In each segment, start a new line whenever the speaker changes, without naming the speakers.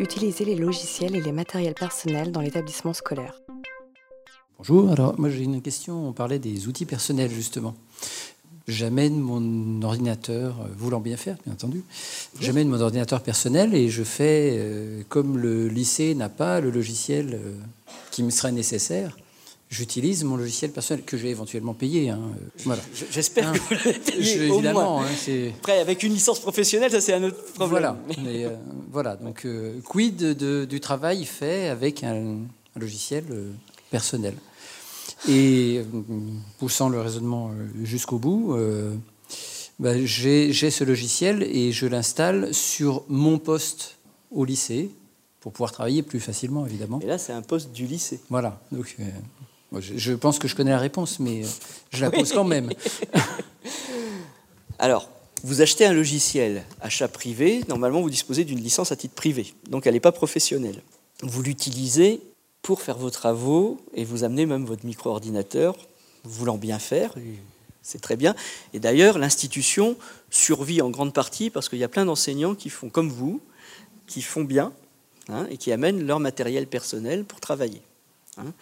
Utiliser les logiciels et les matériels personnels dans l'établissement scolaire.
Bonjour, alors moi j'ai une question, on parlait des outils personnels justement. J'amène mon ordinateur, euh, voulant bien faire bien entendu, j'amène mon ordinateur personnel et je fais, euh, comme le lycée n'a pas le logiciel euh, qui me serait nécessaire, j'utilise mon logiciel personnel que j'ai éventuellement payé. Hein,
voilà. J'espère hein, que vous l'avez payé. évidemment. Hein, Après, avec une licence professionnelle, ça c'est un autre problème.
Voilà. voilà. Donc, quid de, du travail fait avec un, logiciel personnel? Et euh, poussant le raisonnement euh, jusqu'au bout, euh, bah, j'ai ce logiciel et je l'installe sur mon poste au lycée pour pouvoir travailler plus facilement, évidemment.
Et là, c'est un poste du lycée.
Voilà. Donc, je, pense que je connais la réponse, mais je la pose quand même.
Alors, vous achetez un logiciel achat privé, normalement vous disposez d'une licence à titre privé, donc elle n'est pas professionnelle. Vous l'utilisez pour faire vos travaux et vous amener même votre micro-ordinateur, voulant bien faire, c'est très bien. Et d'ailleurs, l'institution survit en grande partie parce qu'il y a plein d'enseignants qui font comme vous, qui font bien hein, et qui amènent leur matériel personnel pour travailler. Hein.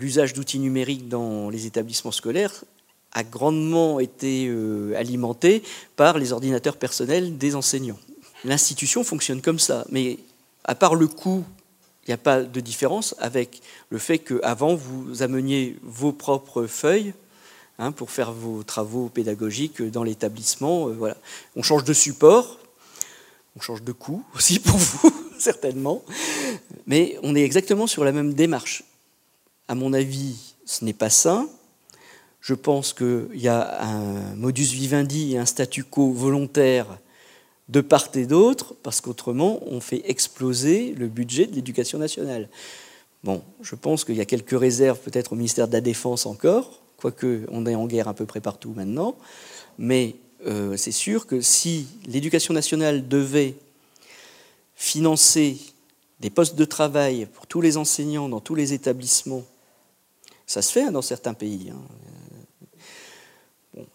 L'usage d'outils numériques dans les établissements scolaires a grandement été euh, alimenté par les ordinateurs personnels des enseignants. L'institution fonctionne comme ça, mais à part le coût il n'y a pas de différence avec le fait qu'avant, vous ameniez vos propres feuilles hein, pour faire vos travaux pédagogiques dans l'établissement. Euh, voilà. On change de support, on change de coût aussi pour vous, certainement, mais on est exactement sur la même démarche. À mon avis, ce n'est pas sain. Je pense qu'il y a un modus vivendi et un statu quo volontaire de part et d'autre, parce qu'autrement, on fait exploser le budget de l'éducation nationale. Bon, je pense qu'il y a quelques réserves peut-être au ministère de la Défense encore, quoique on est en guerre à peu près partout maintenant, mais euh, c'est sûr que si l'éducation nationale devait financer des postes de travail pour tous les enseignants dans tous les établissements, ça se fait hein, dans certains pays. Hein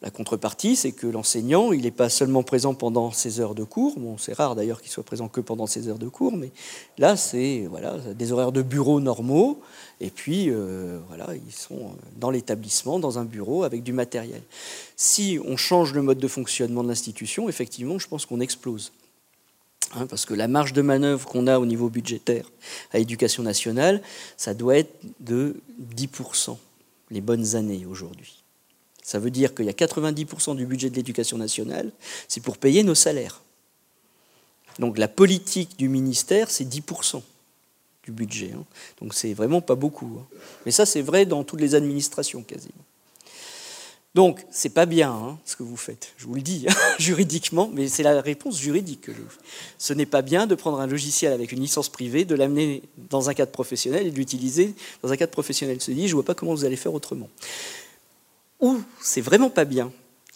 la contrepartie, c'est que l'enseignant, il n'est pas seulement présent pendant ses heures de cours. Bon, c'est rare d'ailleurs qu'il soit présent que pendant ses heures de cours, mais là, c'est voilà, des horaires de bureau normaux. Et puis, euh, voilà, ils sont dans l'établissement, dans un bureau, avec du matériel. Si on change le mode de fonctionnement de l'institution, effectivement, je pense qu'on explose. Hein, parce que la marge de manœuvre qu'on a au niveau budgétaire à l'éducation nationale, ça doit être de 10% les bonnes années aujourd'hui. Ça veut dire qu'il y a 90% du budget de l'éducation nationale, c'est pour payer nos salaires. Donc la politique du ministère, c'est 10% du budget. Hein. Donc c'est vraiment pas beaucoup. Hein. Mais ça, c'est vrai dans toutes les administrations quasiment. Donc, c'est pas bien hein, ce que vous faites, je vous le dis, juridiquement, mais c'est la réponse juridique que je fais. Ce n'est pas bien de prendre un logiciel avec une licence privée, de l'amener dans un cadre professionnel et de l'utiliser dans un cadre professionnel. Se dit, je vois pas comment vous allez faire autrement où c'est vraiment pas bien,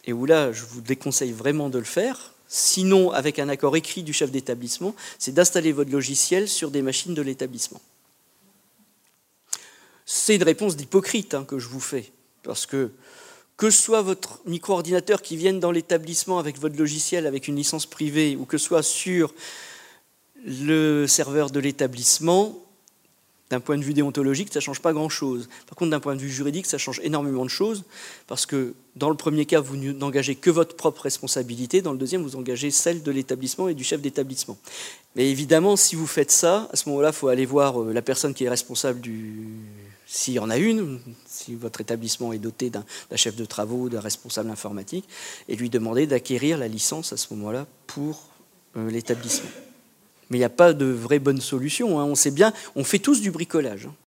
et où là je vous déconseille vraiment de le faire, sinon avec un accord écrit du chef d'établissement, c'est d'installer votre logiciel sur des machines de l'établissement. C'est une réponse d'hypocrite hein, que je vous fais, parce que que ce soit votre micro-ordinateur qui vienne dans l'établissement avec votre logiciel, avec une licence privée, ou que ce soit sur le serveur de l'établissement, d'un point de vue déontologique, ça ne change pas grand-chose. Par contre, d'un point de vue juridique, ça change énormément de choses, parce que dans le premier cas, vous n'engagez que votre propre responsabilité, dans le deuxième, vous engagez celle de l'établissement et du chef d'établissement. Mais évidemment, si vous faites ça, à ce moment-là, il faut aller voir euh, la personne qui est responsable du... S'il y en a une, si votre établissement est doté d'un chef de travaux, d'un responsable informatique, et lui demander d'acquérir la licence à ce moment-là pour euh, l'établissement. Mais il n'y a pas de vraie bonne solution. Hein. On sait bien, on fait tous du bricolage. Hein.